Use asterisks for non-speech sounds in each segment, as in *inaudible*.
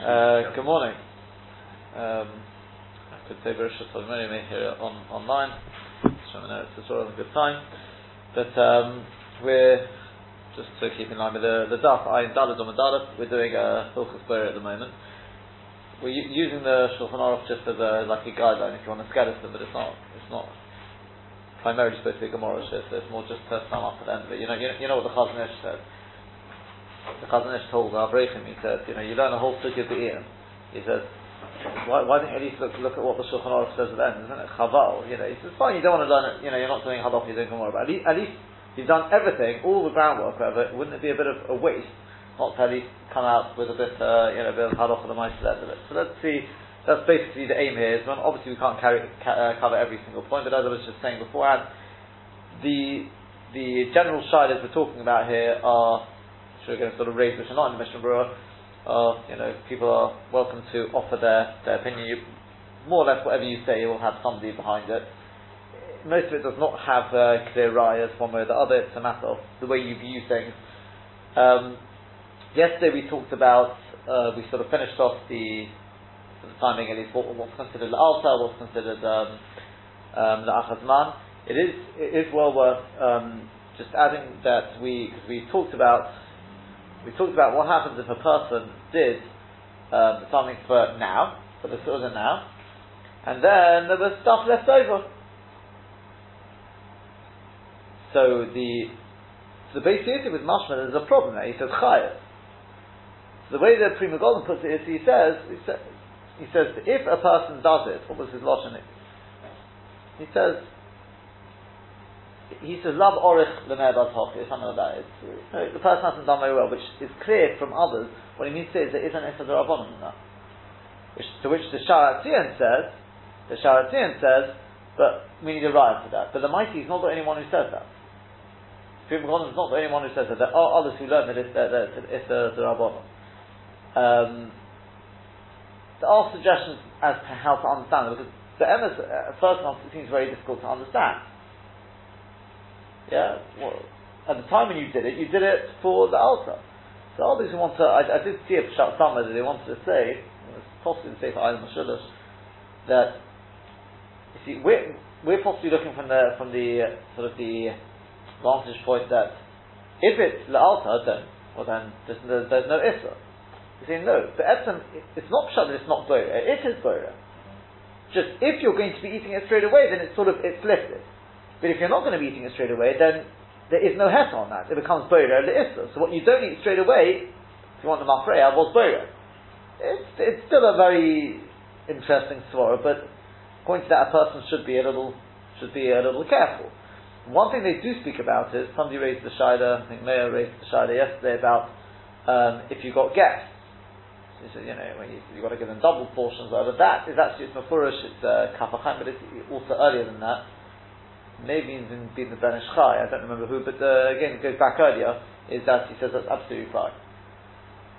Uh, good morning. Um, I could say Baruch Hashem here on online. I know it's a sort a good time, but um, we're just to keep in line with the the daf. I Dalad on Dalad. We're doing a Hilchas at the moment. We're u- using the Shulchan Aruch just as a like a guideline if you want to skeleton, but it's not it's not primarily supposed to be Gemara shit. So it's more just to sum up at the end of it. You know you, you know what the Chazon Ish said the Chazon Ish told Avraham, he said, you know, you learn a whole sugi of the ear. He says, why, why don't you at least look, look at what the Shulchan Aruch says at the end, isn't it? Chaval, you know, he says, fine, you don't want to learn it, you know, you're not doing halach, you're doing Gemara, but at least, at least you've done everything, all the groundwork, whatever, wouldn't it be a bit of a waste not to at least come out with a bit, uh, you know, a bit of halach the mice end of it. So let's see, that's basically the aim here. Is when obviously we can't carry, ca- uh, cover every single point, but as I was just saying beforehand, the the general shilas we're talking about here are we're going to sort of raise, which are not in the Mishnah Berurah, uh, you know, people are welcome to offer their, their opinion. You, more or less, whatever you say, you will have somebody behind it. Most of it does not have uh, clear rayas one way or the other. It's a matter of the way you view things. Um, yesterday we talked about, uh, we sort of finished off the, the timing at least, what, what's considered alta, what's considered um, um. It is, it is well worth um, just adding that we, because we talked about we talked about what happens if a person did um, something for now, for the Suda now, and then there was stuff left over. So the so the basic with mashma there's a problem there. He says chayas. So the way that Pri Megadim puts it is he says he says, he says if a person does it, what was his lashon? He says he says love orich lemebad hochi, something like that. It's, you know, the person hasn't done very well, which is clear from others. What he means to say is there is an Issa Rabbanon in that. Which, to which the Shaar HaTziyun says, the Shaar HaTziyun says, but we need a riot for that. But the mighty is not the only one who says that. Pri Megadim is not the only one who says that. There are others who learn that it's, that, that it's. Um, there are suggestions as to how to understand it, because the emes, at first glance, it seems very difficult to understand. Yeah? Well, at the time when you did it, you did it for the altar. So who want to, I, I did see a shot somewhere that they wanted to say, possibly say for Aylam Mashulish, that, you see, we're, we're possibly looking from the, from the, uh, sort of the vantage point that, if it's the altar, then, well then, there's, there's, there's no Issa. You say, no, but Etzem, it's not that it's not Bora, it is Bora. Just, if you're going to be eating it straight away, then it's sort of, it's lifted. But if you're not going to be eating it straight away, then there is no het on that. It becomes boira le'issa. So what you don't eat straight away, if you want the mafreya, was boira. It's, it's still a very interesting svara, but according to that, a person should be a little should be a little careful. One thing they do speak about is somebody raised the shida. I think Mayor raised the shida yesterday about um, if you've got guests. He said, you know, when you, have got to give them double portions over that is actually it's mafurish, it's uh, but it's also earlier than that maybe even been the Ben Ish Chai, I don't remember who, but uh, again, it goes back earlier, is that he says that's absolutely fine.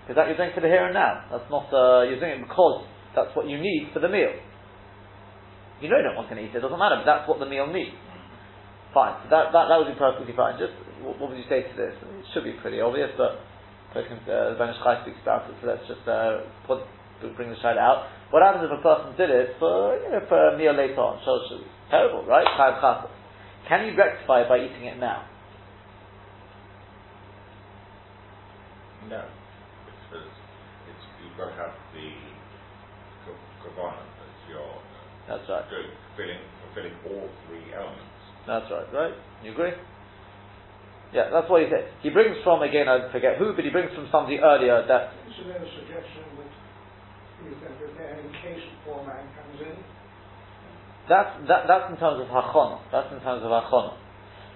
Because that you're doing for the here and now. That's not, uh, you're doing it because that's what you need for the meal. You know no one's going to eat it, it doesn't matter, but that's what the meal needs. Fine, so that, that, that would be perfectly fine. Just, what, what would you say to this? It should be pretty obvious, but uh, the Ben Ish Chai speaks about it, so let's just uh, put, bring the shade out. What happens if a person did it for, you know, for a meal later on? So, it's terrible, right? Can you rectify it by eating it now? No, because it's, you've got to have the kavanah as your. That's right. Good, fulfilling, fulfilling all three elements. That's right, right? You agree? Yeah, that's what he said. He brings from, again, I forget who, but he brings from somebody earlier that. Is there a suggestion that you can prepare in case poor man comes in? That's, that, that's in terms of hachana. That's in terms of hachana.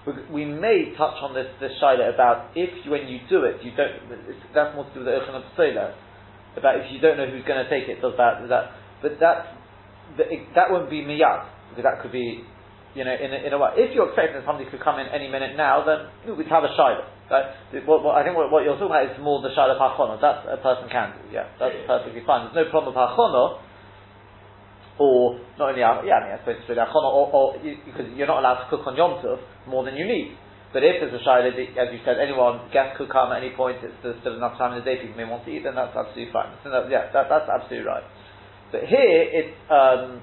We, we may touch on this, this shaila about if when you do it, you don't, that's more to do with the Urchan of about if you don't know who's going to take it, does that, that, but that's, that won't be miyad, because that could be, you know, in a, in a way. If you're expecting that somebody could come in any minute now, then we'd have a shaila. Right? What, what, I think what, what, you're talking about is more the shaila of hachana. That a person can do, yeah, that's perfectly fine. There's no problem with hachana, or not only yeah, I mean I suppose it's really achona, or, or you, because you're not allowed to cook on Yom Tov more than you need. But if there's a shaila, as you said, anyone guest could come at any point. It's there's still enough time in the day people may want to eat. Then that's absolutely fine. So yeah, that, that's absolutely right. But here it um,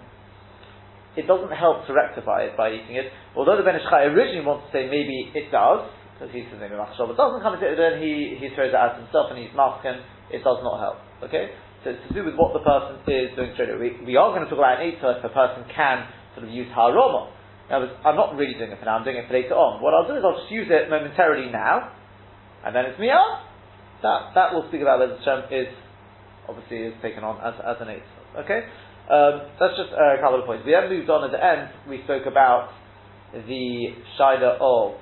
it doesn't help to rectify it by eating it. Although the Ben Ish Chai originally wants to say maybe it does, because he's maybe Machshov, it doesn't come into it. Then he he throws it out himself and he's masking. It does not help. Okay. So it's to do with what the person is doing straight away. We, we are going to talk about an Eitzah if a person can sort of use Haroma. Now, I'm not really doing it for now, I'm doing it for later on. What I'll do is I'll just use it momentarily now, and then it's Miyah. That, that will speak about whether the term is, obviously, is taken on as, as an Eitzah. Okay? Um, that's just a couple of points. We then moved on at the end, we spoke about the Shaila of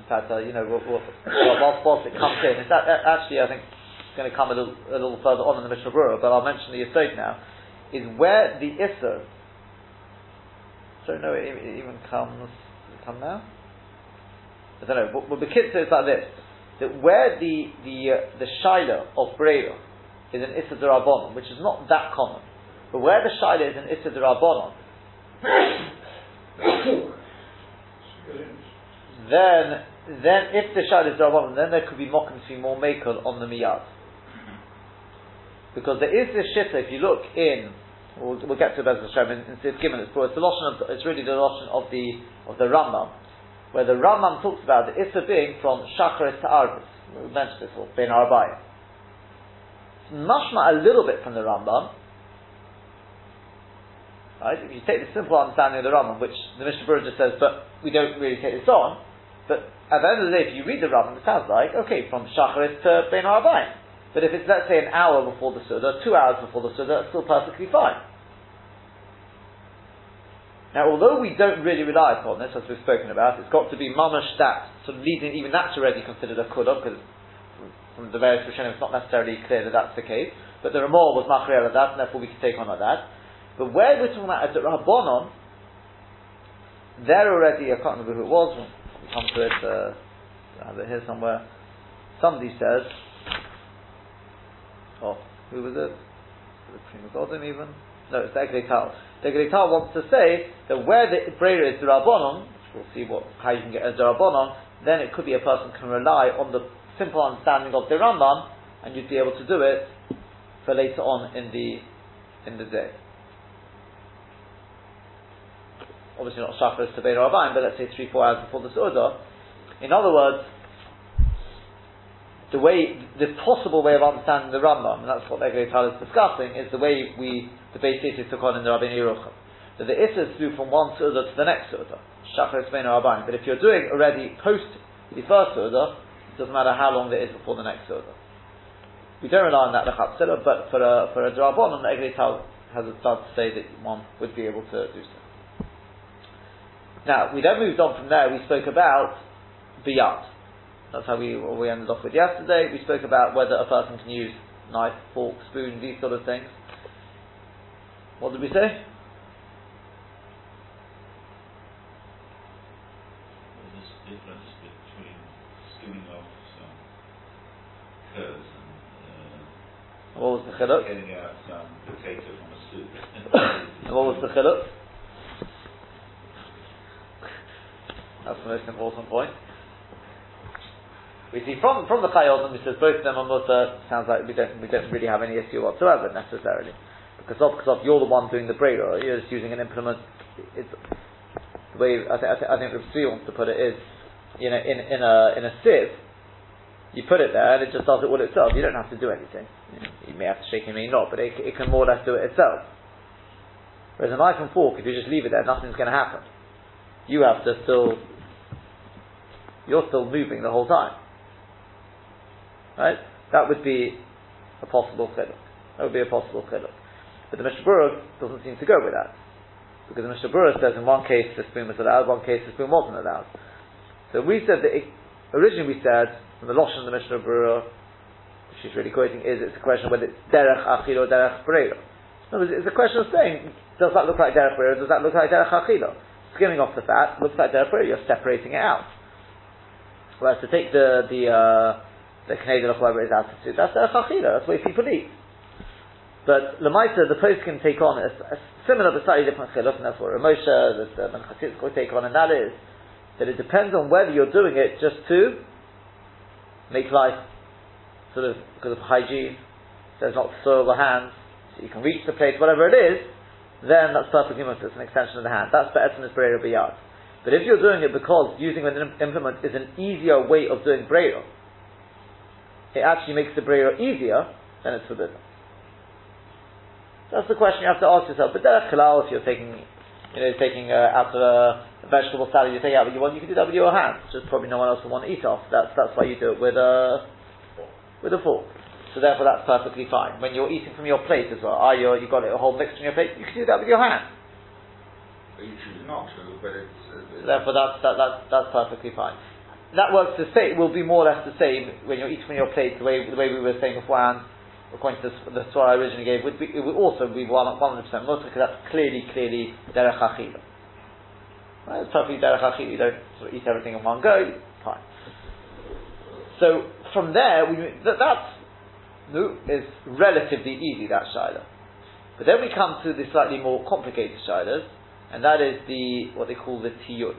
in fact, uh, you know, what, what, whilst it comes in, it's that, actually, I think, going to come a little, a little further on in the Mishnah Berurah, but I'll mention the Yisod now, is where the Issa, so no, it, it even comes, it come now? I don't know, but, but the kid says like this, that where the, the, uh, the Shaila of Breira is an Issa Durabonon, which is not that common, but where the Shaila is an Issa Durabonon, *coughs* then then if the shad is Darabanan, then there could be mocking to more makel on the miyad. Because there is this shitta, if you look in, we'll, we'll get to Bez Hashem in, in Gimel, it's, it's, the of, it's really the lotion of the, of the Rambam, where the Rambam talks about the Issa being from Shacharis to Arbis. We mentioned this, or Ben Arbai. It's mashma a little bit from the Rambam, Right? If you take the simple understanding of the Rambam, which the Mishnah Berurah just says, but we don't really take this on, but at the end of the day, if you read the Rambam, it sounds like, okay, from Shacharis to Ben Arbaim. But if it's, let's say, an hour before the Suda, two hours before the Suda, it's still perfectly fine. Now, although we don't really rely upon this, as we've spoken about, it's got to be mamash that, sort of leading, even that's already considered a kudah, because from the various Rishonim it's not necessarily clear that that's the case, but the Ramah was machriel of that, and therefore we can take on like that. But where we're talking about at Rabbonon, there already, I can't remember who it was, we come to it, uh, I have it here somewhere, somebody says, Oh, who was it? The Pri Megadim even? No, it's the Eglei Tal. The Eglei Tal wants to say that where the Brera is the Rabbonon, we'll see what, how you can get a Rabbonon, then it could be a person can rely on the simple understanding of the Rambam, and you'd be able to do it for later on in the in the day. Obviously not Shachar to Beir but let's say three, four hours before the Suda. In other words, the way, the possible way of understanding the Rambam, and that's what Eglei Tal is discussing, is the way we, the basis took on in the Rabbeinu Yerucham. That the Issa do from one Suda to the next Suda. Shachar. But if you're doing already post the first Suda, it doesn't matter how long there is before the next Suda. We don't rely on that Lechatzilla, but for a, for a Drabon, Eglei Tal has a start to say that one would be able to do so. Now, we then moved on from there, we spoke about Biyat. That's how we, we ended off with yesterday. We spoke about whether a person can use knife, fork, spoon, these sort of things. What did we say? There's this difference between skimming off some curds and uh, what was the chiluk? getting out some potato from a soup. *laughs* what was the chiluk? That's the most important point. We see from from the Chayyim, we says both of them are mutter. Sounds like we don't we don't really have any issue whatsoever necessarily, because of because of you're the one doing the brayer, you're just using an implement. It's the way I, th- I, th- I think Rav wants to put it is, you know, in in a in a sieve, you put it there and it just does it all itself. You don't have to do anything. You, you may have to shake it, may not, but it, it can more or less do it itself. Whereas a knife and fork, if you just leave it there, nothing's going to happen. You have to still, you're still moving the whole time. Right? That would be a possible chiluk. That would be a possible chiluk. But the Mishnah doesn't seem to go with that. Because the Mishnah says in one case the spoon was allowed, one case the spoon wasn't allowed. So we said that, it, originally we said, from the Lashon of the Mishnah Berurah, which she's really quoting, is it's a question of whether it's derech achil or derech breira. No, it's a question of saying, does that look like derech breira, does that look like derech achila? Skimming off the fat, looks like derech breira, you're separating it out. Whereas to take the, the, uh, the Canadian whoever is altitude. That's a chachira. That's the way people eat. But Lamaita, the post can take on a, a similar but slightly different chiluk, and that's what Ramosha, the, Menchatzitz will take on, and that is that it depends on whether you're doing it just to make life sort of because of hygiene, so as not to soil the hands, so you can reach the plate, whatever it is, then that's perfectly mutter. It's an extension of the hand. That's be'etzim is breira biyad. But if you're doing it because using an implement is an easier way of doing breira, it actually makes the breira easier, then it's forbidden. That's the question you have to ask yourself. But derech kalal, if you're taking, you know, taking uh, out of a, vegetable salad, you take out what you want, you can do that with your hands. Just probably no one else will want to eat off. That's that's why you do it with a with a fork. So therefore, that's perfectly fine. When you're eating from your plate as well, are you you've got a whole mixture in your plate, you can do that with your hand. You choose not to, but it's. it's therefore, that's that, that's that's perfectly fine. That works the same. Will be more or less the same when you're eating from your plate. The way the way we were saying beforehand according to the, the Torah I originally gave, would be, it would also be 100% mutter because that's clearly, clearly derech achila. Right? It's perfectly derech achila. You don't sort of eat everything in one go. Fine. So from there, we, that that's no, is relatively easy. That shiloh. But then we come to the slightly more complicated shilohs, and that is the what they call the tiyun.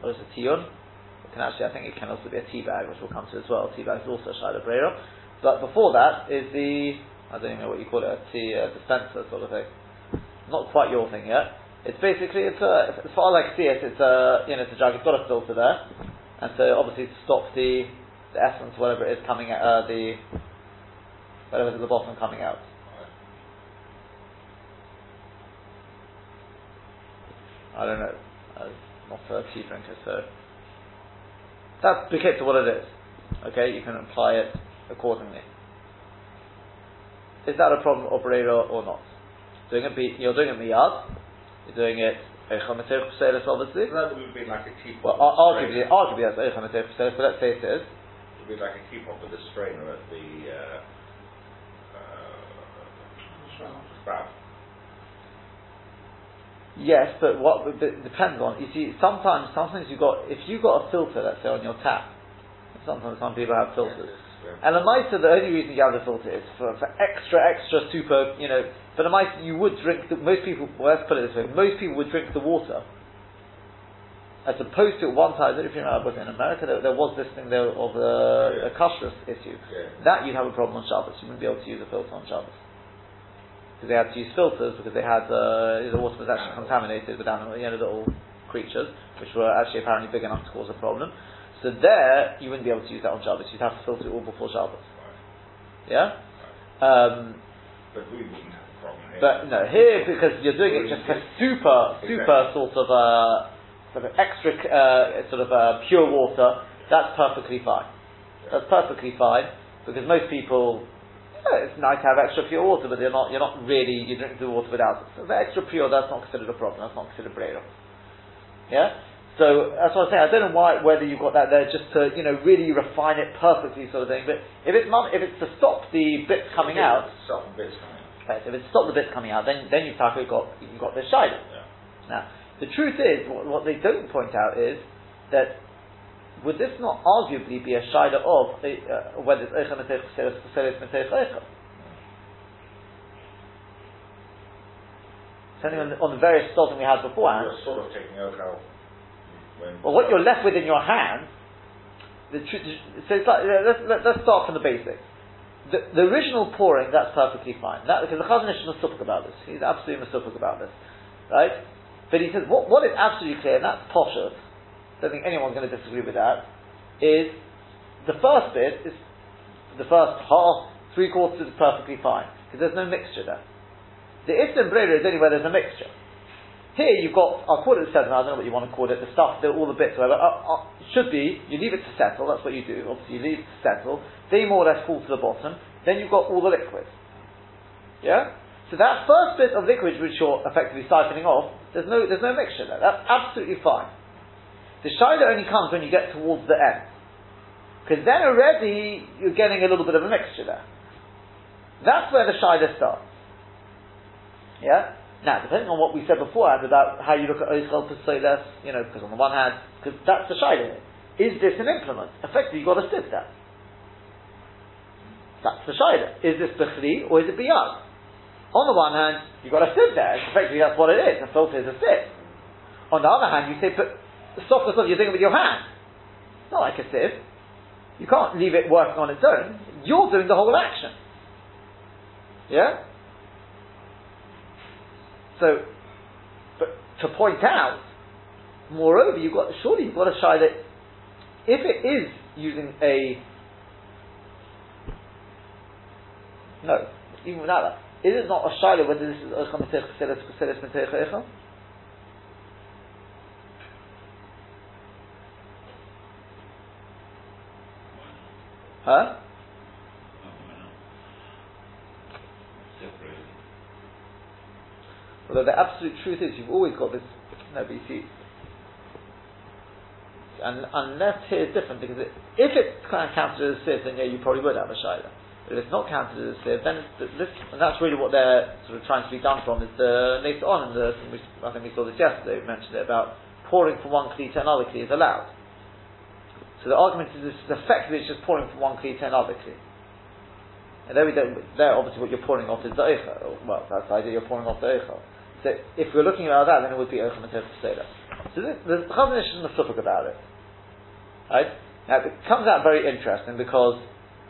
What is the tiyun? It can actually, I think it can also be a tea bag, which we'll come to as well. Tea bag is also a Shiloh Brera. But before that is the, I don't even know what you call it, a tea uh, dispenser sort of thing. Not quite your thing yet. It's basically, it's a, as far as I can see it, it's a, you know, it's a jug, it's got a filter there. And so obviously to stop the, the essence, whatever it is coming out, uh, the, whatever's at the bottom coming out. I don't know. I'm not a tea drinker, so that's because to what it is. Okay, you can apply it accordingly. Is that a problem operator or not? Doing it, you're doing it miyad. You're doing it obviously. That would be like a teapot. Well, arguably, arguably that's but let's say it is. It would be like a teapot with a strainer at the uh, uh, spout. Yes, but what it depends on. You see, sometimes sometimes you got if you got a filter, let's say on your tap. Sometimes some people have filters. Yeah. And a mice, the only reason you have the filter is for, for extra, extra, super, you know. But a mice, you would drink. The, most people, well, let's put it this way: most people would drink the water. As opposed to at one time, I don't know if you remember, in America there, there was this thing there of a, yeah. a kashrus issue. Yeah. That you'd have a problem on Shabbos. You wouldn't be able to use a filter on Shabbos because they had to use filters because they had uh, the water was actually contaminated with animal, you know, little creatures which were actually apparently big enough to cause a problem. So there, you wouldn't be able to use that on Shabbos. You'd have to filter it all before Shabbos. Yeah. Um, but we wouldn't have a problem here. But no, here because you're doing it just for super, super sort of uh, sort of extra uh, sort of uh, pure water. That's perfectly fine. That's perfectly fine because most people it's nice to have extra pure water, but you're not, you're not really, you drink the water without it. So the extra pure, that's not considered a problem, that's not considered brera. Yeah? So, that's what I'm saying, I don't know why, whether you've got that there just to, you know, really refine it perfectly sort of thing, but if it's not, if it's to stop the bits coming out, stop the bits coming out. Right, so if it's to stop the bits coming out, then, then you've got, you've got this shiloh. Yeah. Now, the truth is, what, what they don't point out is, that would this not arguably be a shaila of uh, whether it's Eicha Metech Cheseres Metech Eicha? Depending on the, on the various stopping we had beforehand. You're sort of taking out how. Well, what you're left with in your hand, the, so it's like, let's, let's start from the basics. The, the, original pouring, that's perfectly fine. That, because the Chazon Ish is masupik about this. He's absolutely masupik about this. Right? But he says, what, what is absolutely clear, and that's poshut, don't think anyone's going to disagree with that, is the first bit is the first half, three quarters is perfectly fine because there's no mixture there. The Islam Brera is only where there's a mixture. Here you've got, I'll call it the sediment, I don't know what you want to call it, the stuff, the, all the bits, whatever, uh, uh, should be, you leave it to settle, that's what you do, obviously you leave it to settle, they more or less fall to the bottom, then you've got all the liquid. Yeah? So that first bit of liquid which you're effectively siphoning off, there's no, there's no mixture there, that's absolutely fine. The Shiloh only comes when you get towards the end. Because then already you're getting a little bit of a mixture there. That's where the Shiloh starts. Yeah? Now, depending on what we said beforehand about how you look at Oichel less, you know, because on the one hand, because that's the Shiloh. Is this an implement? Effectively, you've got a sieve there. That's the Shiloh. Is this Bechli or is it Biyad? On the one hand, you've got a sieve there. Effectively, that's what it is. A filter is a sieve. On the other hand, you say, but the you're doing it with your hand. It's not like a sieve. You can't leave it working on its own. You're doing the whole action. Yeah? So, but to point out, moreover, you've got, surely you've got to show that if it is using a, no, even without that, is it not a shaila whether this is Ocha Metech Huh? Although the absolute truth is, you've always got this. No, but you see, and unless here it's different, because it, if it's kind of counted as a sieve, then yeah, you probably would have a shaila. But if it's not counted as a sieve, then this, and that's really what they're sort of trying to be done from is the next on, and the, I think we saw this yesterday. We mentioned it about pouring from one kli to another kli is allowed. So the argument is this is effectively it's just pouring from one kli to another kli. And there we don't, there obviously what you're pouring off is the eichel. Well, that's the idea you're pouring off the eichel. So if we're looking at that, then it would be Ochem and So this, the Chazon Ish is mafufik about it. Right? Now it comes out very interesting because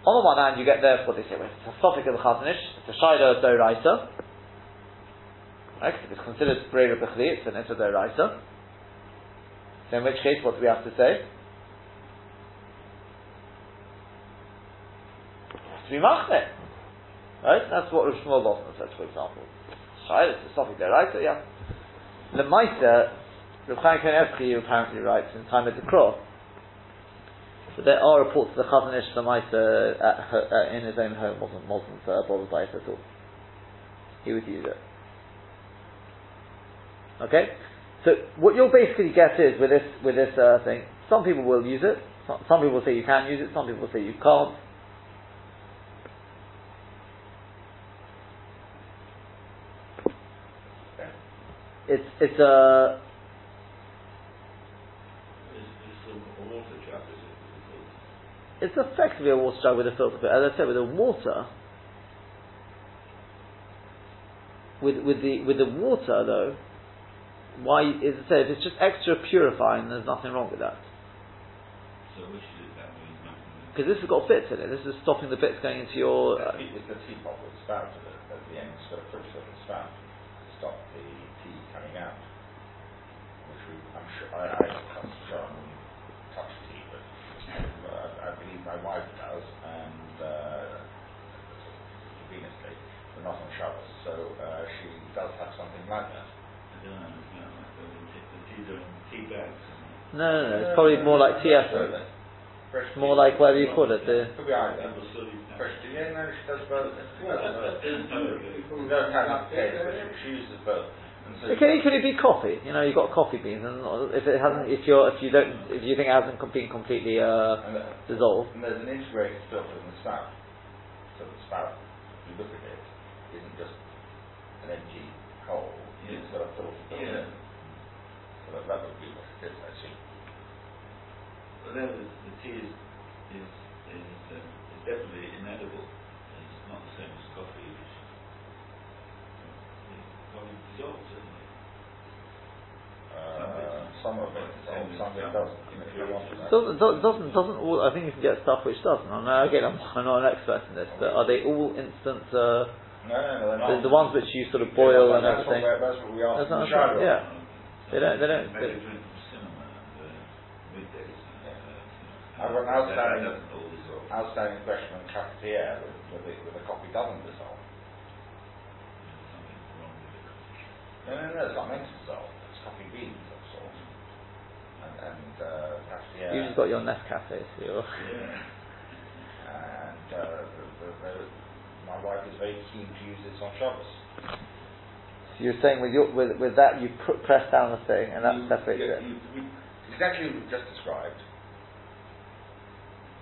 on the one hand you get there what they say, well, it's a suffix of the Chazon Ish, it's a Shaila Doraisa. Right? It's considered Brera Bechli, it's an Issa Doraisa. So in which case, what do we have to say? To be machne. Right? That's what Rosh Shmuel Wosner says, for example. Shai, it's a Sophic Deraita, yeah. The Maisa, Rav Chaim Kanievsky apparently writes in time of the cross, but there are reports of the Chazon Ish the Maisa uh, in his own home wasn't, wasn't uh, bothered by it at all. He would use it. Okay? So what you'll basically get is with this with this uh, thing, some people will use it. Some, people say you can use it. Some people say you can't. It's it's a. It's effectively a water jug with a filter, but as I said, with the water, with with the with the water though, why is it said if it's just extra purifying, there's nothing wrong with that. So which is that? Because this has got bits in it. This is stopping the bits going into your. Uh, it's the teapot with spout at the, end, it's got a fridge with a spout to stop the coming out, which we, I'm sure, I, I don't sure I'm touch tea, but uh, I believe my wife does, and uh, conveniently, but not on Shabbos, so uh, she does have something like that. I don't know, you know, like the tea, tea bags. No, no, no, it's probably more like tea effort. Fresh more like whatever you call it. The could be either. Fresh tea, yeah, no, she does both. no, no, she uses both. It can equally be coffee. You know, you've got coffee beans, and if it hasn't, if you're, if you don't, if you think it hasn't been completely uh, and dissolved. And there's an integrated filter in the spout. So the spout, if you look at it, isn't just an empty hole. Yeah. It's got a filter built yeah. in. So that, that would be what it is, I see. But then the, the tea is is is, um, is definitely inedible. It's not the same as coffee, which coffee dissolves. Some of it, some of it doesn't. Doesn't, doesn't, doesn't all, I think you can get stuff which doesn't. I mean, again, I'm, I'm not an expert in this, but are they all instant, uh, no, no, no, the, the, ones which you sort of boil yeah, and everything? What that's what we ask that's the what, yeah. They don't, they don't. They, They, drink from cinema and middays. And, I've got an outstanding, that doesn't all dissolve. outstanding question on cafetiere with, with, the, with the coffee doesn't dissolve. Something wrong with the coffee. No, no, no, it's not meant to dissolve. Coffee beans of sorts. And, and uh, cafetiere. you just got your Nescafe, so you're. Yeah. And uh, the, the, the, my wife is very keen to use this on Shabbos. So you're saying with your, with, with that you pr- press down the thing and that You- separates you- it. you- exactly what we've just described.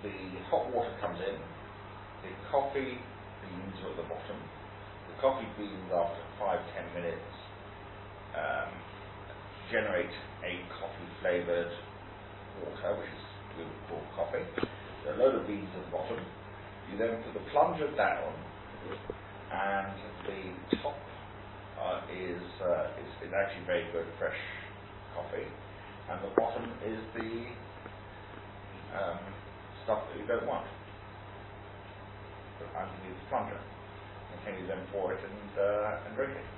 The hot water comes in, the coffee beans are at the bottom. The coffee beans, after five, ten minutes, um, generate a coffee flavoured water, which is we would call coffee. Are a load of beans at the bottom. You then put the plunger down, and the top uh, is, uh, is is actually very good fresh coffee, and the bottom is the um, stuff that you don't want underneath the plunger. And can you then pour it and, uh, and drink it?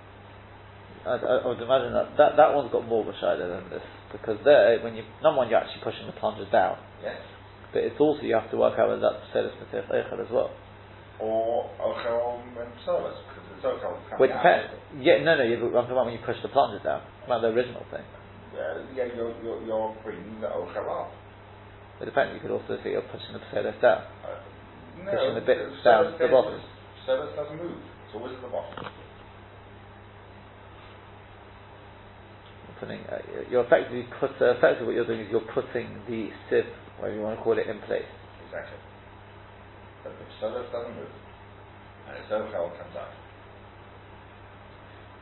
I, I, would imagine that, that that one's got more of a shadow than this because there, when you number one, you're actually pushing the plungers down, Yes. but it's also you have to work out whether that's Pselis Matif Eichel as well. Or ochel and solas, because the ochel coming out. depends. Yeah, no, no. You, I'm talking about when you push the plungers down. About the original thing. Uh, yeah, you're, you're, you're bringing the ochel up. It depends. You could also see you're pushing the Pselis down. Uh, no, Pushing the bit down to the bottom. Solas doesn't move. It's always at the bottom. Putting. Uh, you're effectively put. Uh, effectively, what you're doing is you're putting the sieve, whatever you want to call it, in place. Exactly. But the solas doesn't move. And its ochel comes out.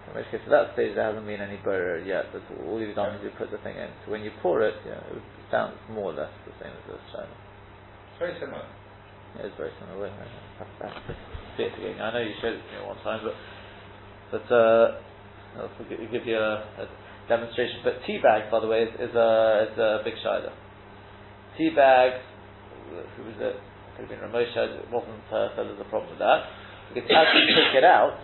In which case, at that stage, there hasn't been any burr yet. That's all, you've done is you put the thing in. So when you pour it, you know, it sounds more or less the same as this china. It's very similar. Yeah, it's very similar. I have to see it again. I know you showed it to me one time, but but uh, I'll give, give you a, a demonstration. But tea bag, by the way, is, is a is a big shider. Tea bags, Who was it? Could have been Ramosha. It wasn't. Uh, so there's a problem with that. Because as you take it out,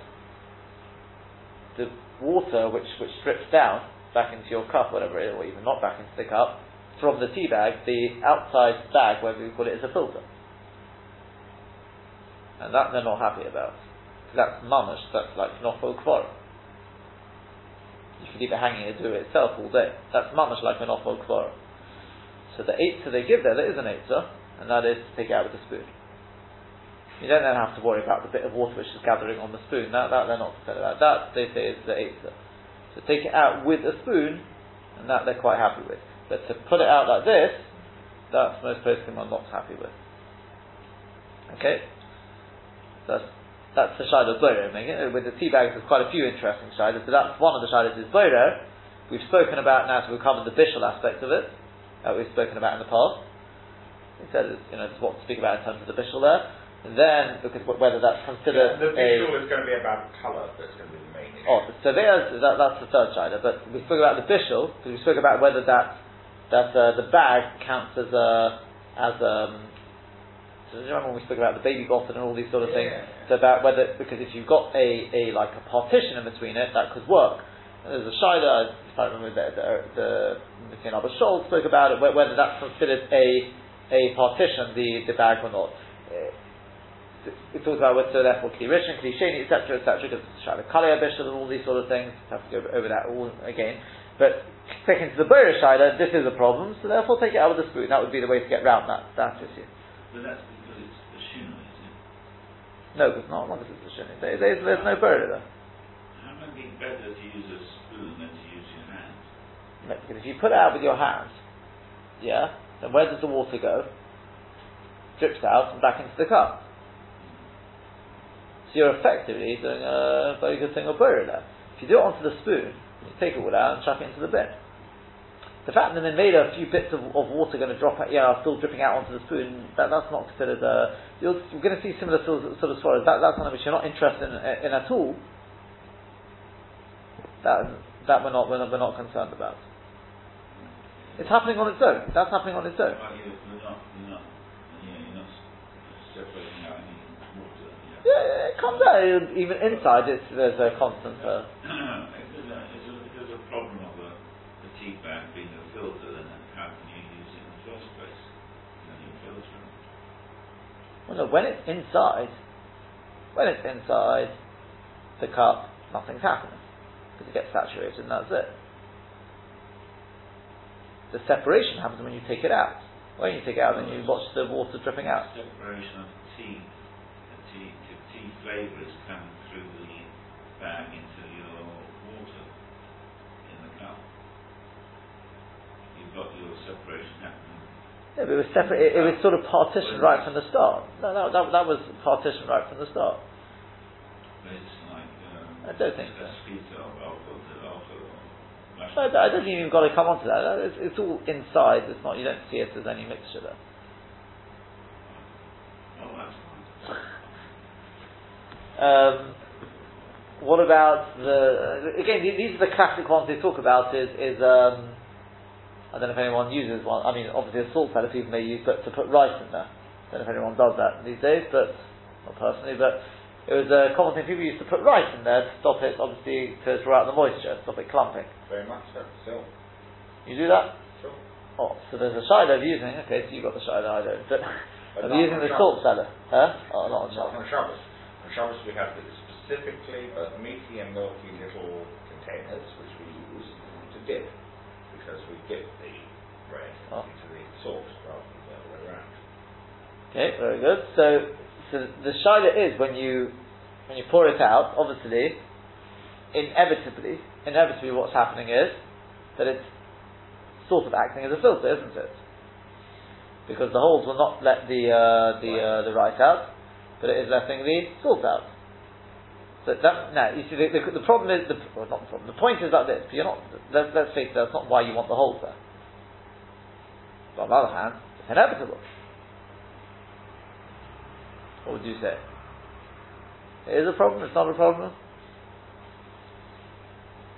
the water which which drips down back into your cup, whatever it is, or even not back into the cup, from the tea bag, the outside bag, whatever you call it, is a filter. And that they're not happy about. That's mamish, that's like nofo kvara. You can leave it hanging and do it itself all day. That's much like an nofo kvara. So the eitzah they give there, there is an eitzah, and that is to take it out with a spoon. You don't then have to worry about the bit of water which is gathering on the spoon. That, that they're not concerned about. That they say is the eitzah. So take it out with a spoon, and that they're quite happy with. But to put it out like this, that's most poskim are not happy with. Okay? That's that's the shayla of Boiro. With the tea bags, there's quite a few interesting shaylas. So that's one of the shaylas is Boiro. We've spoken about now, so we've covered the bishul aspect of it. That we've spoken about in the past. He said, you know, what to speak about in terms of the bishul there. And then, because whether that's considered the a is going to be about colour. That's going to be the main issue. Oh, so there's that, that's the third shayla. But we spoke about the bishul because we spoke about whether that that uh, the bag counts as a as um. So do you remember when we spoke about the baby bottle and all these sort of things? Yeah. So about whether because if you've got a, a like a partition in between it, that could work. There's a shayla. If I remember the the, the Mr. Abba Scholl spoke about it, whether that's considered a a partition, the the bag or not. We talked about whether so therefore kli rishon, kli sheni, etc., etc., because shayla kalei bishul and all these sort of things. Have to go over that all again. But taking to the Boyer shayla, this is a problem, so therefore take it out with the spoon. That would be the way to get round that that issue. But that's because it's a shino, isn't it? No, it's not. Not a sheni. There, there's, there's no Boyer there. How might it be better to use a spoon than to use your hand? No, because if you put it out with your hand, yeah, then where does the water go? Drips out and back into the cup. So you're effectively doing a very good thing of Boyer there. If you do it onto the spoon, you take it all out and chuck it into the bin. The fact that they made a few bits of, of water going to drop out, yeah, still dripping out onto the spoon, that, that's not considered, a. you're, you're going to see similar sort of, sort of swallows. That, that's something which you're not interested in, in at all. That, that we're not, we're not, we're not concerned about. It's happening on its own. That's happening on its own. But you, you're not, you're not, yeah, you're not s- separating out any water. Yeah. Yeah, yeah, it comes out. Even inside, it's, there's a constant. Uh, *clears throat* if, there's a, if there's- if there's a problem of a, a tea bag being a filter, then how can you use it in the first place? Then you filter it. Well, no, when it's inside, when it's inside the cup, nothing's happening because it gets saturated, and that's it. The separation happens when you take it out. When you take it out, then you watch the water dripping out. Separation of tea, the tea, the tea flavour is coming through the bag into your water in the cup. You've got your separation happening. Yeah, but it was separate. It, it was sort of partitioned right from the start. No, no, that, that was partitioned right from the start. Like um, I don't think so. Espresso, alcohol, alcohol, No, I don't- I don't think you've got to come onto that. It's, it's all inside. It's not. You don't see it as any mixture there. Oh, that's fine. *laughs* Um, what about the again? These are the classic ones they talk about. Is is um, I don't know if anyone uses one. I mean, obviously a salt cellar people may use, but to put rice in there. I don't know if anyone does that these days, but not personally. But it was a common thing people used to put rice in there to stop it, obviously, to draw out the moisture, stop it clumping. Very much so, still. You do that? Sure. Oh, so there's a shiloh of using. Okay, so you've got the shiloh. I don't. But But of not using the salt cellar, huh? Oh, not on Shabbos. on Shabbos. On Shabbos we have the specifically but meaty and milky little containers which we use to dip because we dip the bread Oh. into the salt rather than the other way around. Okay, very good. So, so the shiloh is when you when you pour it out. Obviously, inevitably, inevitably, what's happening is that it's sort of acting as a filter, isn't it? Because the holes will not let the uh, the uh, the rice out, but it is letting the salt out. So that now you see the, the, the problem is the well, not the problem. The point is like this. You're not. Let's, let's face it. That's not why you want the holes there. But on the other hand, it's inevitable. What would you say? It is a problem. It's not a problem.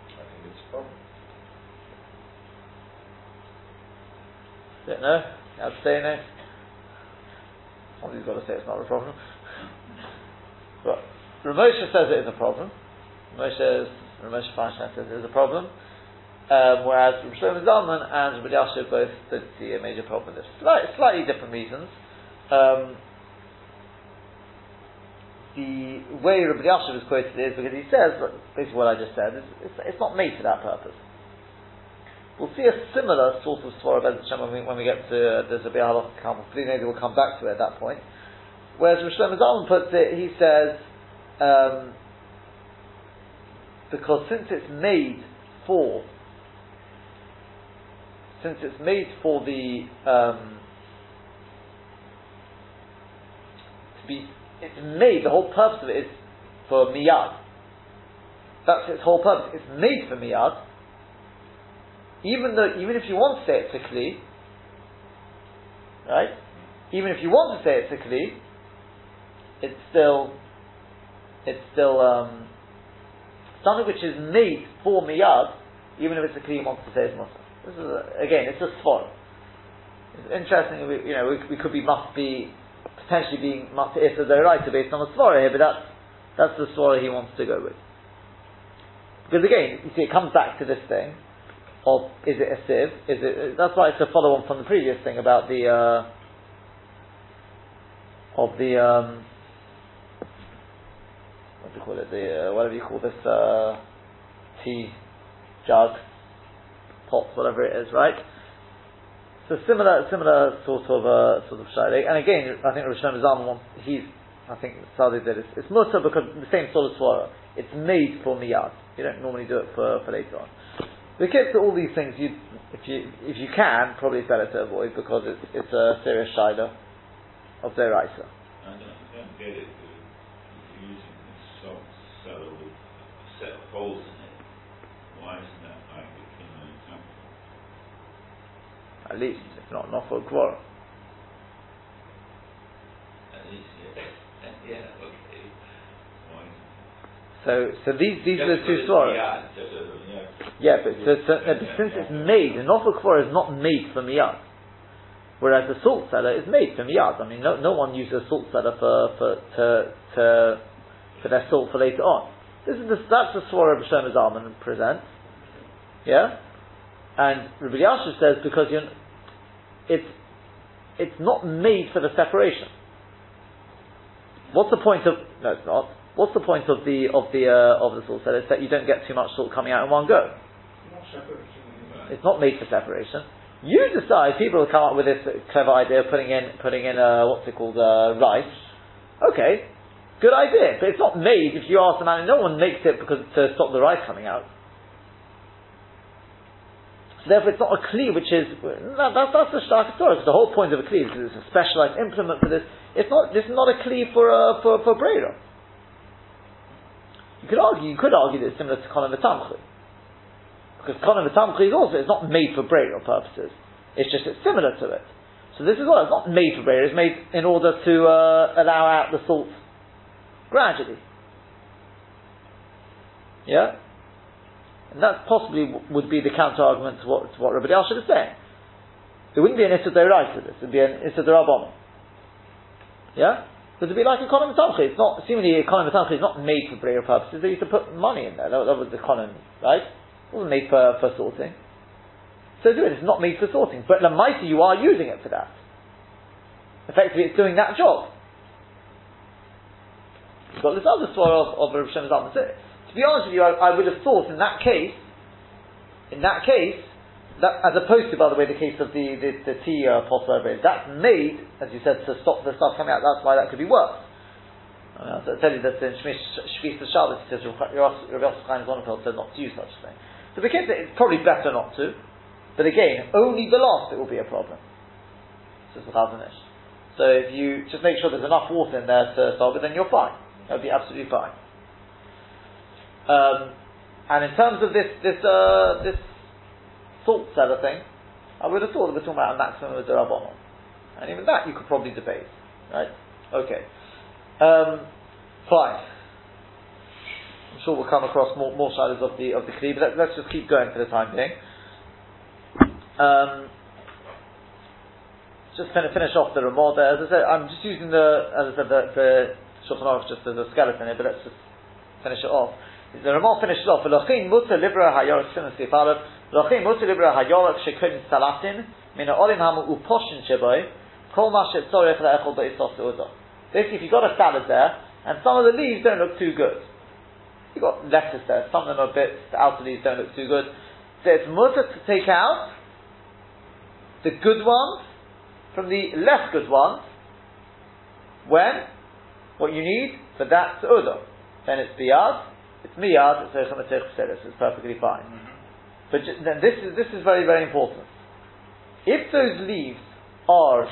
I think it's a problem. Yeah, no? I'd say no. Somebody's got to say it's not a problem. But Ramosha says it is a problem. Ramosha, Ramosha Feinstein says it is a problem. Um, whereas Shlomo Zalman and Rabbi Yasha both don't see a major problem this. Slight, slightly different reasons. Um, the way Rabbi Yasha was quoted is because he says, basically what I just said, it's, it's, it's not made for that purpose. We'll see a similar sort of swara when when we get to the Zabiyah Halach. Maybe we'll come back to it at that point. Whereas Rosh Zalman puts it, he says, um, because since it's made for, since it's made for the, um, to be, it's made, the whole purpose of it is for miyad. That's its whole purpose. It's made for miyad even though, even if you want to say it's a kli, right? Even if you want to say it's a kli, it's still, it's still um, something which is made for miyad, even if it's a kli you want to say it's not. This is a, again, it's a svor. It's interesting. We, you know, we, we could be must be potentially being must if the right based on a svara here, but that's that's the svara he wants to go with. Because again, you see, it comes back to this thing of is it a sieve? Is it? That's why it's a follow on from the previous thing about the uh, of the um, you call it? The uh, whatever you call this uh, tea jug, pot, whatever it is, right? So similar, similar sort of uh, sort of shayla. And again, I think Rosh wants he's. I think Sadi did it. It's mutter because the same sort of swara. It's made for miyad. You don't normally do it for, for later on. The kids to all these things. You, if you if you can, probably it's better to avoid because it's it's a serious shayla of deraisa. I don't, I don't get it. If you're using this salt cellar with a set of holes in it, why isn't that like the Kimmer example? At least, if not not for. At least, yeah. yeah, okay. So so these these are the two swaras. just a- yeah. But, so, so, no, but since it's made, an offer kvara is not made for miyad. Whereas the salt cellar is made for miyad. I mean, no, no one uses a salt cellar for, for, to, to, for their salt for later on. This is the, that's the swara B'Shem Zalman presents. Yeah? And Rabbi Yasha says because you're, it's, it's not made for the separation. What's the point of, no it's not. What's the point of the, of the, uh, of the salt cellar? It's that you don't get too much salt coming out in one go. It's not made for separation. You decide. People will come up with this clever idea of putting in putting in uh, what's it called uh, rice. Okay, good idea, but it's not made. If you ask the man, no one makes it because to stop the rice coming out. Therefore, it's not a kli which is that, that's that's the stark story. The whole point of a kli is it's a specialized implement for this. It's not. This is not a kli for uh, for for brera. You could argue. You could argue that it's similar to kolam v'tamchi. Because Kohen V'tamchi is also, it's not made for burial purposes. It's just, it's similar to it. So this is what, it's not made for burial, it's made in order to uh, allow out the salt gradually. Yeah? And that possibly w- would be the counter argument to what, to what Rabbi Yasha is saying. It wouldn't be an Issa Deiraisa, this would be an Issa Derabon. Yeah? Because it'd be like economy tamchi. It's not, seemingly economy tamchi is not made for prayer purposes. They used to put money in there. That, that was the economy, right? It wasn't made for, for sorting. So do it. It's not made for sorting. But Lamaita, you are using it for that. Effectively, it's doing that job. You've got this other story of, of Rav Shem To be honest with you, I, I would have thought in that case, in that case, that, as opposed to, by the way, the case of the, the, the tea uh, pot that's made, as you said, to stop the stuff coming out, that's why that could be worse. I, mean, I'll tell you that in Shmiras Shabbos, it says, Rav Yosef Chaim Sonnenfeld said not to use such a thing. So the case it's probably better not to, but again, only the last it will be a problem. Says the. So if you just make sure there's enough water in there to solve it, then you're fine. That would be absolutely fine. Um, and in terms of this, this, uh, this salt cellar thing, I would have thought we're talking about a maximum of Durabonon. And even that you could probably debate. Right? Okay. Um, fine. I'm sure we'll come across more, more shadows of the of the Kli, but let, us just keep going for the time being. Um, just kind finish off the Ramah there. As I said, I'm just using the, as I said, the, the Shulchan just as a skeleton here, but let's just finish it off. The Ramah finishes off, V'lochin mutter libra hayor, L'chim mutar libra shekin salatin min ha'olim hamu uposhin kol ma shetzorech le'echol be'isos u'udah. Basically, if you've got a salad there, and some of the leaves don't look too good, you've got lettuce there, some of them are bits, the outer leaves don't look too good, so it's mutter to take out the good ones from the less good ones, when? What you need for that udah. Then it's biyad, it's miyad, it's it's perfectly fine. But then this is this is very very important. If those leaves are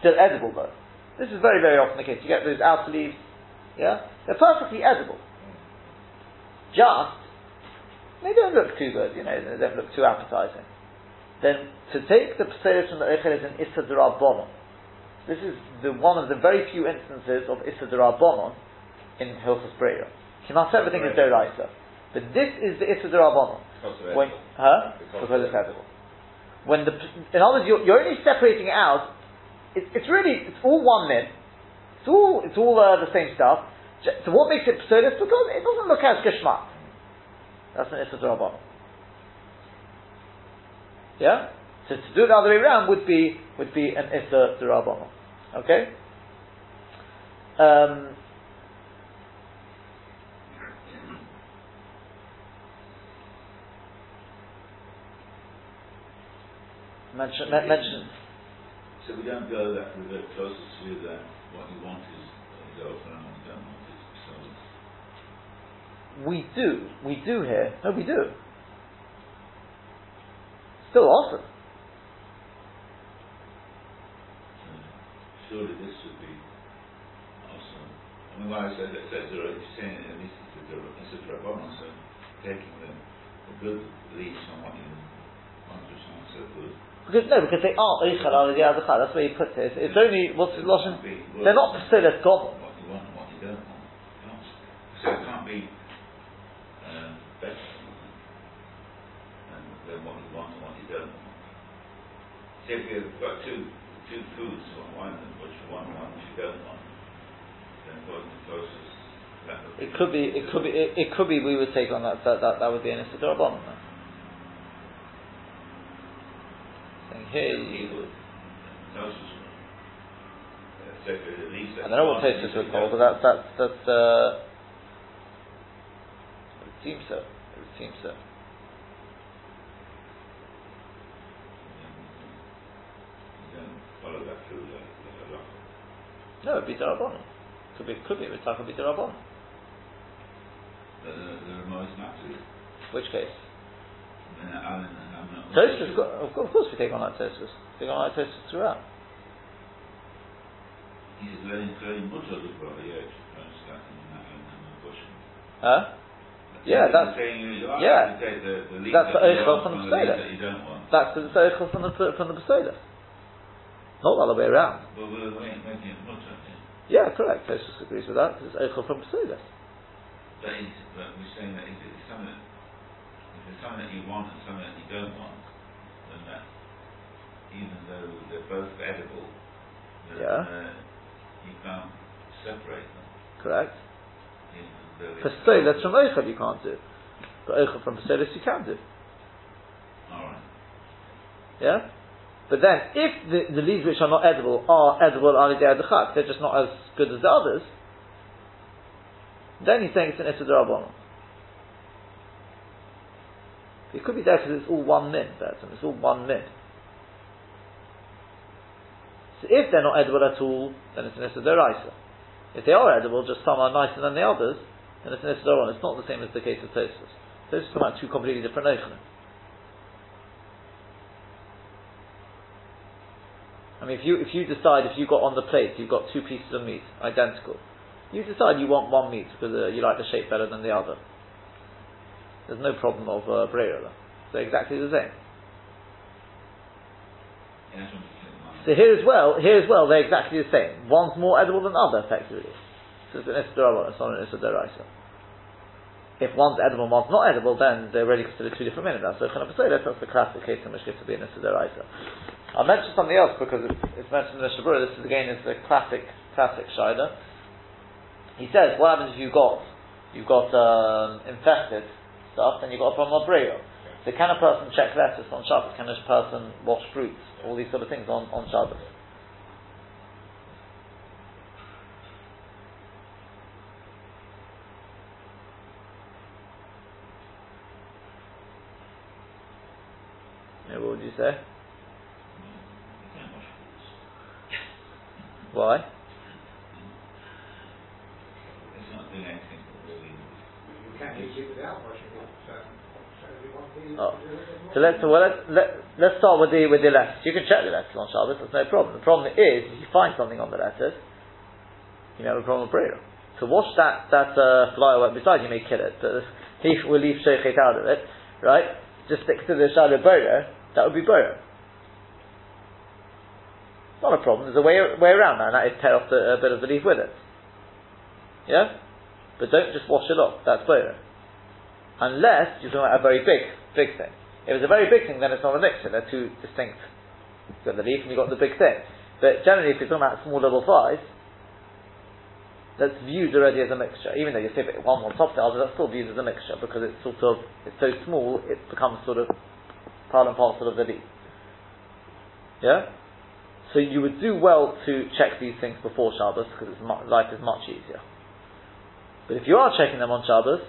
still edible, though, this is very very often the case. You get those outer leaves, yeah, they're perfectly edible. Just they don't look too good, you know, they don't look too appetizing. Then to take the potato from the echel is an issa bonon. This is the one of the very few instances of issa bonon in Hilchos Breira. Not everything is deraisa. But this is the Issa When, huh? Because it's edible. When the, in other words, you're, you're only separating it out. It, it's really, it's all one min. It's all, it's all uh, the same stuff. So what makes it pseudus? Because it doesn't look as geschmack. That's an Issa Yeah? So to do it the other way around would be, would be an Issa Durabana. Okay? Um, mention, mention. So we don't go that we go closer to that what you want is uh, is open and what you don't want is solid. We do, we do here. No, we do. Still awesome. Uh, surely this would be awesome. I mean, when I said that, says you're saying at least it's a it's a drabon, so taking the, the good leaves from what you want, aren't so good. Because no, because they are oichel al yadachar. That's where you put it. It's, only what's the lashon? They're not psilas gobble. What you want and what you don't want. So it can't be uh, better than what you want and what you don't want. Say if you've got two two foods, one which you want, one which you don't want, then according to closest. It could be. It could be. It, it could be. We would take on that. That that, that would be an isidorabon you. I don't know what Tosfos would hold, but that's that's that's. Uh, it seems so. It seems so. No, it'd be Darabon. Could be, could be, Ritaka could be Darabon. The, the, the Which case? Tosfos, of course we take on like Tosfos. Take on like Tosfos throughout. He's very, very much the Huh? Yeah, that's yeah. that's the eichel from the Peseda. That's the eichel from the from the Peseda. Not all the other way around. Yeah, correct. Tosfos agrees with that because it's eichel from Peseda. But, we're saying that it's something there's something that you want and something that you don't want, then that even though they're both edible, then, Yeah. uh, you can't separate them. Correct. Even though they- Pasolis from Eichel you can't do. But Eichel from Pasolis you can do. All right. Yeah? But then, if the, the leaves which are not edible are edible al they're just not as good as the others, then he's saying it's an Issa. It could be there because it's all one min, that's it's all one min. So if they're not edible at all, then it's an Issa Daraisa. If they are edible, just some are nicer than the others, then it's an Issa Darabon. It's not the same as the case of Tosfos. Tosfos come out two completely different Eichlim. I mean, if you if you decide if you got on the plate, you've got two pieces of meat identical. You decide you want one meat because uh, you like the shape better than the other. There's no problem of uh, brera. They're exactly the same. So here as well, here as well, they're exactly the same. One's more edible than the other, effectively. So it's an If one's edible and one's not edible, then they're really considered two different minutes. So kind of say that's the classic case in which gets to be an Isra I'll mention something else because it's, it's mentioned in the Shabura. This is again is the classic classic Shida. He says, what happens if you've got you've got um, infested stuff, then you've got a problem of. So can a person check lettuce on Shabbos? Can a person wash fruits? All these sort of things on, on Shabbos. Yeah, what would you say? You can't wash fruits. Why? It's not doing anything that really. You can't use it without washing it, so, so you want the. Oh. So let's well, let's let, let's start with the with the lettuce. You can check the lettuce on Shabbos. There's no problem. The problem is if you find something on the lettuce, you have a problem with bria. So wash that that uh, fly away, besides you may kill it, but he will leave shochet out of it, right? Just stick to the shadow bria. That would be bria. Not a problem. There's a way way around that, and that is tear off the, a bit of the leaf with it. Yeah, but don't just wash it off. That's bria. Unless you're talking about a very big big thing. If it's a very big thing, then it's not a mixture. They're two distinct. You've got the leaf and you've got the big thing. But generally, if you're talking about small little flies, that's viewed already as a mixture. Even though you say one on top of the other, that's still viewed as a mixture because it's sort of it's so small, it becomes sort of part and parcel of the leaf. Yeah. So you would do well to check these things before Shabbos because mu- life is much easier. But if you are checking them on Shabbos,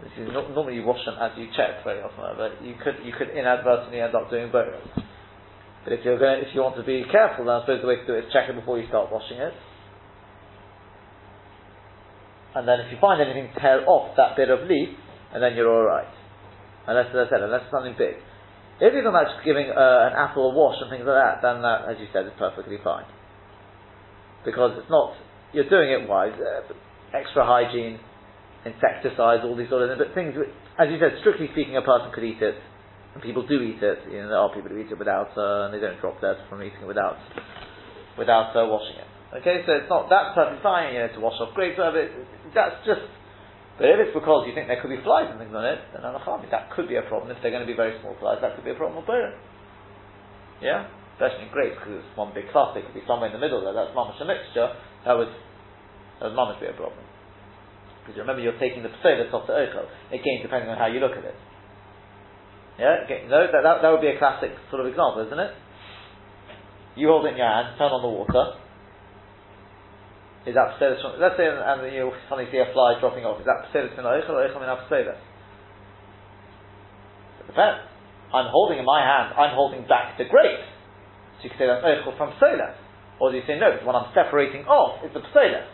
is normally you wash them as you check very often, but you could you could inadvertently end up doing both. But if you're going, if you want to be careful, then I suppose the way to do it is check it before you start washing it. And then if you find anything, tear off that bit of leaf, and then you're all right. Unless, as I said, unless it's something big. If you're talking just giving uh, an apple a wash and things like that, then that, as you said, is perfectly fine. Because it's not, you're doing it wise, uh, extra hygiene, insecticides, all these sort of things, but things, as you said, strictly speaking, a person could eat it, and people do eat it. You know, there are people who eat it without, uh, and they don't drop dead from eating it without, without uh, washing it. Okay, so it's not that's perfectly fine. You know, to wash off grapes of it. That's just. But if it's because you think there could be flies and things on it, then anachami, that could be a problem. If they're going to be very small flies, that could be a problem with. Yeah, especially in grapes because it's one big cluster. It could be somewhere in the middle there. That's mamash a mixture. That would that would mamash be a problem. Because remember, you're taking the pseudus off the ochel. Again, depending on how you look at it. Yeah, again, no, that, that, that would be a classic sort of example, isn't it? You hold it in your hand, turn on the water. Is that pseudus from, let's say, and, you suddenly see a fly dropping off. Is that pseudus min ochel or ochel min pseudus? It depends. I'm holding in my hand, I'm holding back the grapes. So you could say that's ochel from pseudus. Or do you say no, it's what I'm separating off is the pseudus.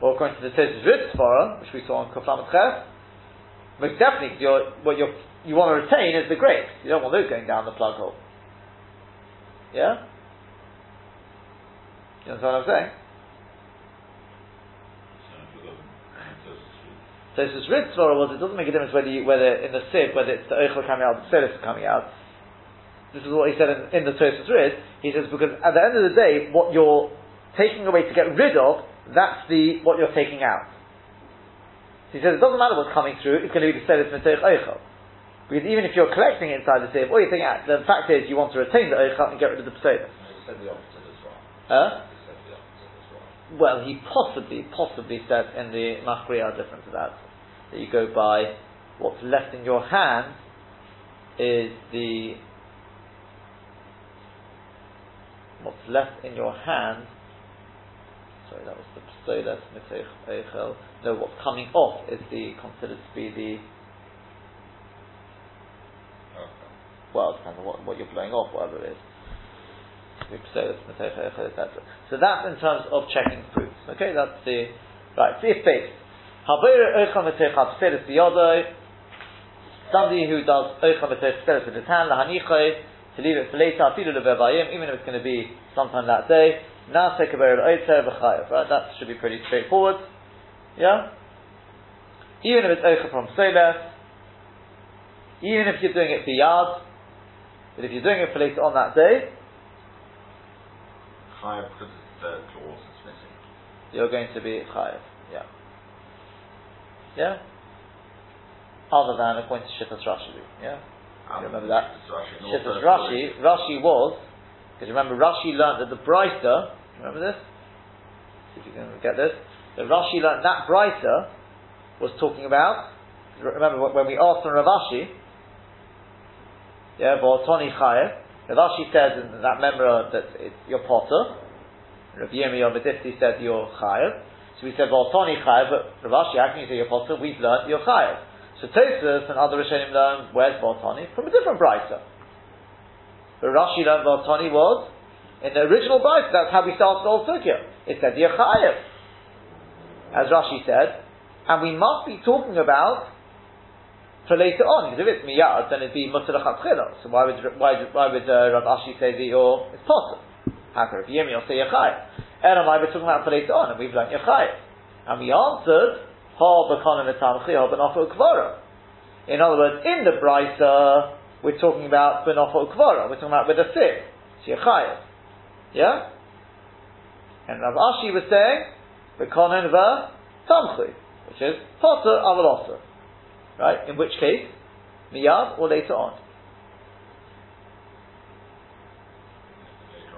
Or according to the Tosis Ritzvara, which we saw on Koflam Ches, most definitely you're, what you're, you want to retain is the grapes. You don't want those going down the plug hole. Yeah? You understand what I'm saying? So it's Ritzvara was it doesn't make a difference whether you, whether in the sieve, whether it's the Eichel coming out, the Pselis coming out. This is what he said in, in the Tosis Riz. He says because at the end of the day, what you're taking away to get rid of, that's the what you're taking out. He says it doesn't matter what's coming through; it's going to be the Pselis Metoich Eichel. Because even if you're collecting it inside the sieve, all you're thinking, ah, the fact is you want to retain the oichel and get rid of the pseudo. He said the opposite as well. Huh? He said the opposite as well. Well, he possibly, possibly said in the Machriya different to that, that you go by what's left in your hand is the what's left in your hand. Sorry, that was the mitech eichel. No, what's coming off is the considered to be the Okay. well, it depends on what, what you're blowing off, whatever it is. The pseudas mitech eichel, etc. So that's in terms of checking fruits. Okay, that's the right. Seif Beis. Habir eichel mitech pseudas biyodoi. Somebody who does eichel mitech pseudas with his hand, lahanichoi, to leave it for later, even if it's going to be sometime that day. Now take a v'chayav. Right, that should be pretty straightforward. Yeah. Even if it's eichel from pseudas, even if you're doing it for yard, but if you're doing it for later on that day, Higher because the clause that's missing. you're going to be chayav. Yeah. Yeah. Other than according to Shittas Rashi. Yeah. Um, remember that? Shittas Rashi. and Shittas also Rashi. Rashi was because remember Rashi learned that the Brisa. Remember this? See if you can get this. The Rashi learned that Brisa was talking about. Remember when we asked on Rav Ashi. Yeah, Tony Chayev. Rav Ashi said in that member that it's your potter. Rabbi Yirmiyah Medifti said you're Chayev. So we said, well, Tony Chayev, but Rav Ashi, how can you say you're potter? We've learned you're Chayev. So Tosfos and other Rishonim learned, where's Baltani? From a different Brisa. But Rashi learned Baltani was, in the original Brisa, that's how we started the whole Sukkah. It said you're As Rashi said, and we must be talking about for later on, because if it's miyad, then it'd be mutter So why would why, why would uh, Rav Ashi say that you're it's possible? How could Rav Yirmiyah say yachai? Elam I we're talking about for later on, and we've learned yachai. And we answered ha b'konim etamchi ha b'nafel kvara. In other words, in the brisa, we're talking about b'nafel kvara. We're talking about with a. It's yachai. Yeah. And Rav Ashi was saying b'konim v'tamchi, which is potter avalosa. Right? In which case, miyad or later on.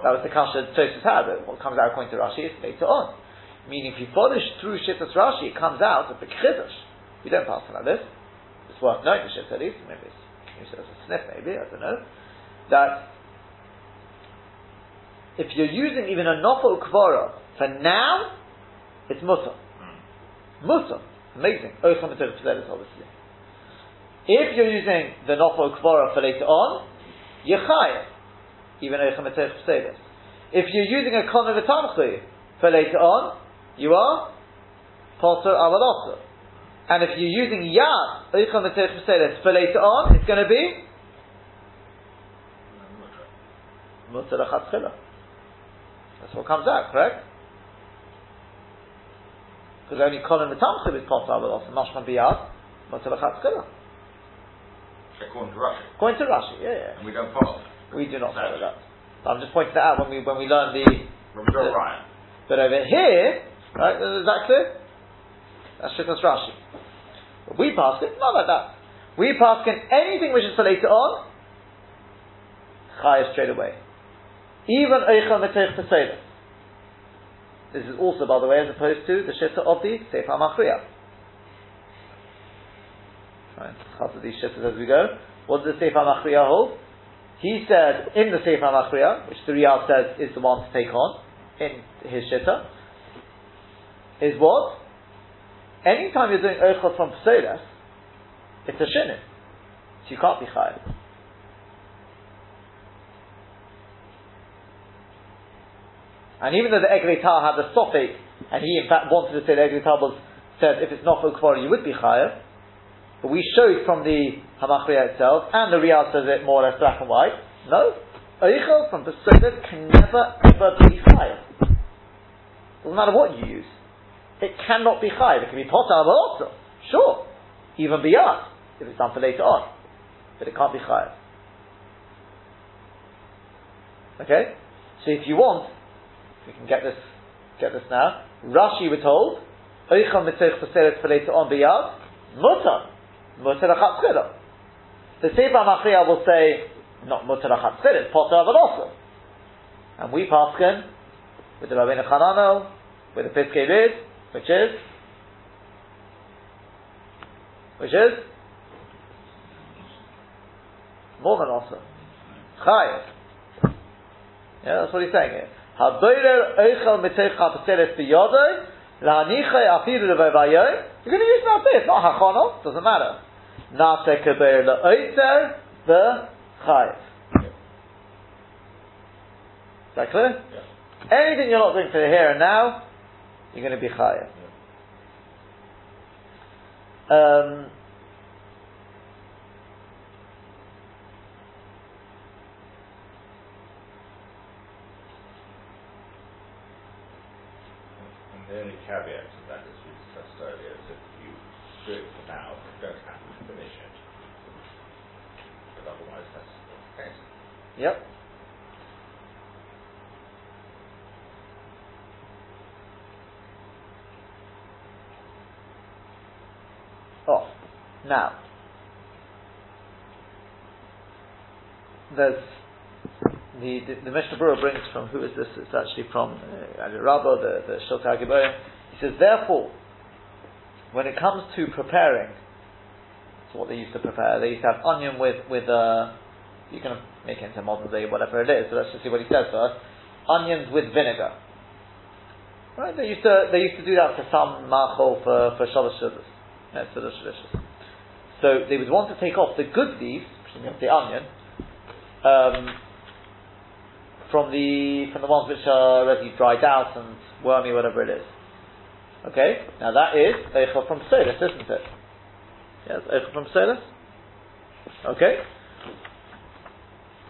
That was the kasha Tosfos had. that What comes out according to Rashi is later on. Meaning, if you polish through Shittas Rashi, it comes out of the Chiddush. We don't pass it like this. It's worth knowing the Shittas at least. Maybe it's, maybe it's a sniff, maybe, I don't know. That if you're using even a Nofo Kvara for now, it's Mutter. Mutter. Amazing. Oh, obviously. If you're using the Nofo Kvara for later on, Yechayah. Even Oicham If you're using a Kono V'tamchi for later on, you are Potter Avalosa. And if you're using Yad, oh, Oicham for later on, it's going to be Mutter Achatzchila. That's what comes out, correct? Because only Kono V'tamchi is Potter Avalosa. Mashman Biyad, Mutter Achatzchila. According to Rashi. According to Rashi, yeah, yeah. And we don't follow that. We do not No. follow that. I'm just pointing that out when we when we learn the. When we Ryan. But over here, right? Is that clear? That's Shittas Rashi. But we pass it not like that. We pass in anything which is for later on. Chayav straight away. Even Eichel Metech Peseda. This is also, by the way, as opposed to the Shitta of the Sefer Machriya. Right, of these shittas as we go. What does the Sefer Machriya hold? He said in the Sefer Machriya, which the Riyal says is the one to take on in his shitta, is what? Anytime you're doing Eichel from Pesedas, it's a shinin. So you can't be chayav. And even though the Eglei Tal had the Sophic, and he in fact wanted to say the Eglei Tal was said if it's not for Kvara you would be chayav, but we showed from the Hamachriya itself, and the Riyal says it more or less black and white. No, Eichel from Pesedas can never ever be chayav. Doesn't matter what you use. It cannot be chayav. It can be potar also. Sure. Even beyond, if it's done for later on. But it can't be chayav. Okay? So if you want, we can get this get this now. Rashi we're told, Eichel mitzvah for later on biyad, mutar. Mutar achat the Sefer Machriya will say, not mutar achatzir, it's potter but also. And we paskin with the Rabbeinu Chananel, with the Piskei Rid, which is, which is, more than also. Chayev. Yeah, that's what he's saying here. Hadoirer eichel mitech chapaseres biyodoi, lahanichai afiru levayoy. You're going to use bit, not hachono, doesn't matter. Nase kebeir leoitzer, the chayev. Is that clear? Yeah. Anything you're not doing for the here and now, you're going to be chayev. Um, the only caveat to that is we discussed earlier, is if you do it for now, you don't have to finish it. But otherwise, that's the case. Yep. Oh, now there's the the, the Mishnah Berurah brings from who is this? It's actually from uh, Rabba, the the Agiboyim. He says, therefore, when it comes to preparing, it's what they used to prepare. They used to have onion with with uh, you can make it into modern day, whatever it is. So let's just see what he says first. Onions with vinegar. Right? They used to they used to do that for some machol for for shalosh shudas. Yeah, delicious. So they would want to take off the good leaves, the onion, um, from the from the ones which are already dried out and wormy, whatever it is. Okay, now that is eichel from solus, isn't it? Yes, eichel from solus. Okay,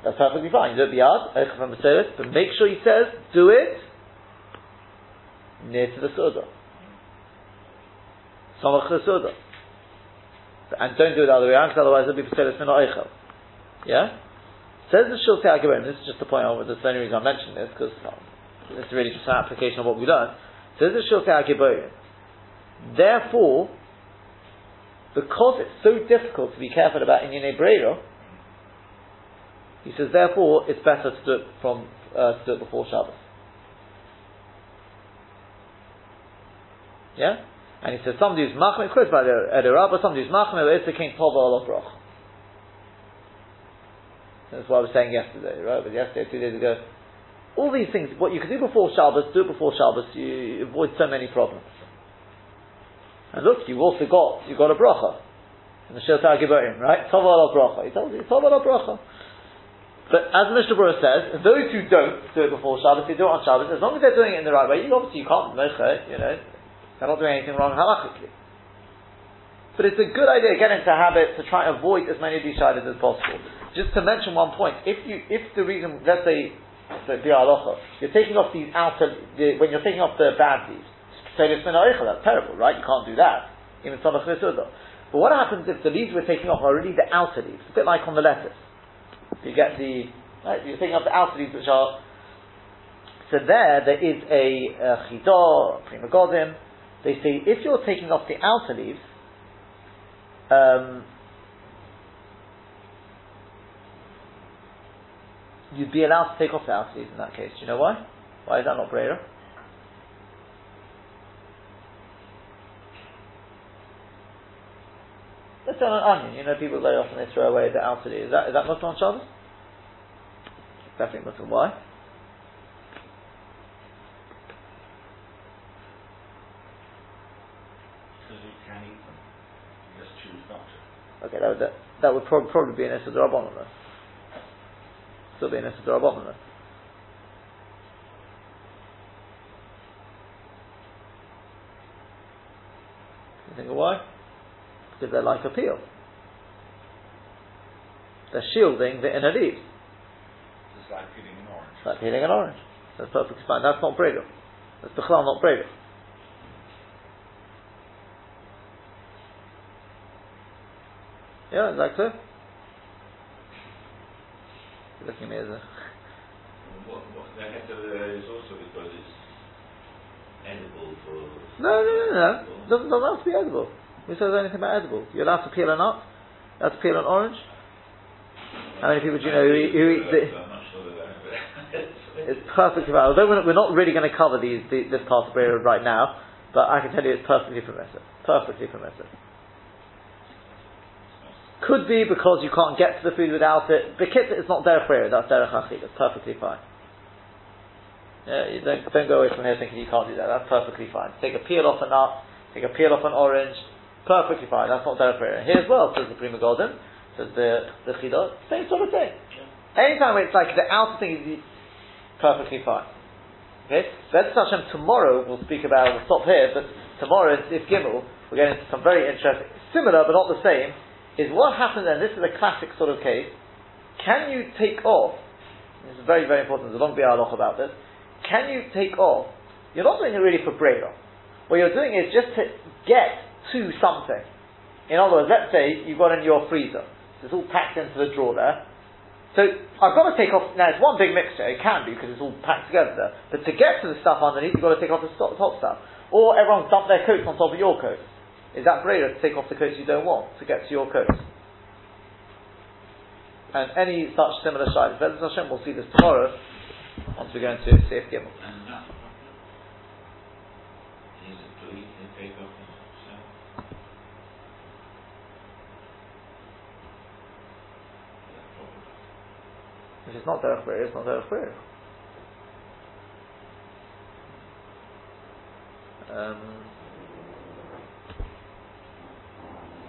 that's perfectly fine. You do it biyad, eichel from solus, but make sure he says do it near to the suda. Samach the suda. And don't do it the other way around, because otherwise it'll be solus min eichel. Yeah. Says the Shulti Agarim, this is just the point of the only reason I mentioned this, because it's really just an application of what we learned. Says the Shulti Agarim, therefore, because it's so difficult to be careful about Inyan Brera, he says, therefore, it's better to do it from uh, to do it before Shabbos. Yeah, and he says somebody who's machmir, quotes by the Edirabba, somebody who's machmir, it's the king tova al brach. That's what I was saying yesterday, right? But yesterday, two days ago, all these things, what you can do before Shabbos, do it before Shabbos. You avoid so many problems. And look, you've also got you've got a bracha in the Shiltei Giborim, right? Tova al bracha. He told you Tova al bracha. But as Mishnah Berurah says, those who don't do it before Shabbos, they do it on Shabbos. As long as they're doing it in the right way, you obviously you can't mecha, you know, they're not doing anything wrong halachically. But it's a good idea to get into habit to try and avoid as many of these shilas as possible. Just to mention one point, if you, if the reason, let's say, so you're taking off these outer, the, when you're taking off the bad leaves, that's terrible, right? You can't do that. Even. But what happens if the leaves we're taking off are really the outer leaves? It's A bit like on the lettuce. You get the, right, you're taking off the outer leaves which are, so there, there is a, chidah, Pri Megadim. They say if you're taking off the outer leaves, um, you'd be allowed to take off the outer in that case. Do you know why? Why is that not Brera? Let's say on an onion, you know, people very often they throw away the outer. Is that, is that Muslim on Shabbos? Definitely Muslim. Why? Because you can eat them. You just choose not. Okay, that would, that, that would prob- probably be an Issa Rabbanon though. Still be an Rabbanon though. You think of why? Because they're like a peel. They're shielding the inner leaves. It's like peeling an orange. Like peeling an orange. That's perfectly fine. That's not Breda. That's Bechlal, not Breda. Yeah, is that clear? You're looking at me as a... What, what, the heter is also because it's edible for. No, no, no, no. Doesn't, doesn't have to be edible. Who says anything about edible? You're allowed to peel a nut. You're allowed to peel an orange. How many people do you know who, who eat the, I'm not sure that that- *laughs* It's perfectly fine. Although we're not, we're not really going to cover these, the, this part of Brera right now, but I can tell you it's perfectly permissive. Perfectly permissive. Could be because you can't get to the food without it. Because it's not derech Brera, that's derech Achid. That's perfectly fine. Yeah, you don't, don't go away from here thinking you can't do that. That's perfectly fine. Take a peel off a nut, take a peel off an orange, perfectly fine. That's not derech Brera. Here as well, says the Pri Megadim, says the, the Chidot, same sort of thing. Anytime it's like the outer thing is perfectly fine. Okay? Let's Hashem tomorrow we'll speak about we'll stop here, but tomorrow is if Gimel, we're getting into some very interesting similar but not the same, is what happens and this is a classic sort of case, can you take off this is very, very important, there's a long bialoch about this, can you take off you're not doing it really for Breda. What you're doing is just to get to something. In other words, let's say you've got in your freezer. It's all packed into the drawer there. So I've got to take off. Now it's one big mixture. It can be because it's all packed together there. But to get to the stuff underneath, you've got to take off the top, top stuff. Or everyone's dumped their coats on top of your coats. Is that breda to take off the coats you don't want to get to your coats? And any such similar shilas. Bezos Hashem, we'll see this tomorrow once we go into Seif Gimel. If it's not derech brera, it's not derech brera. Um,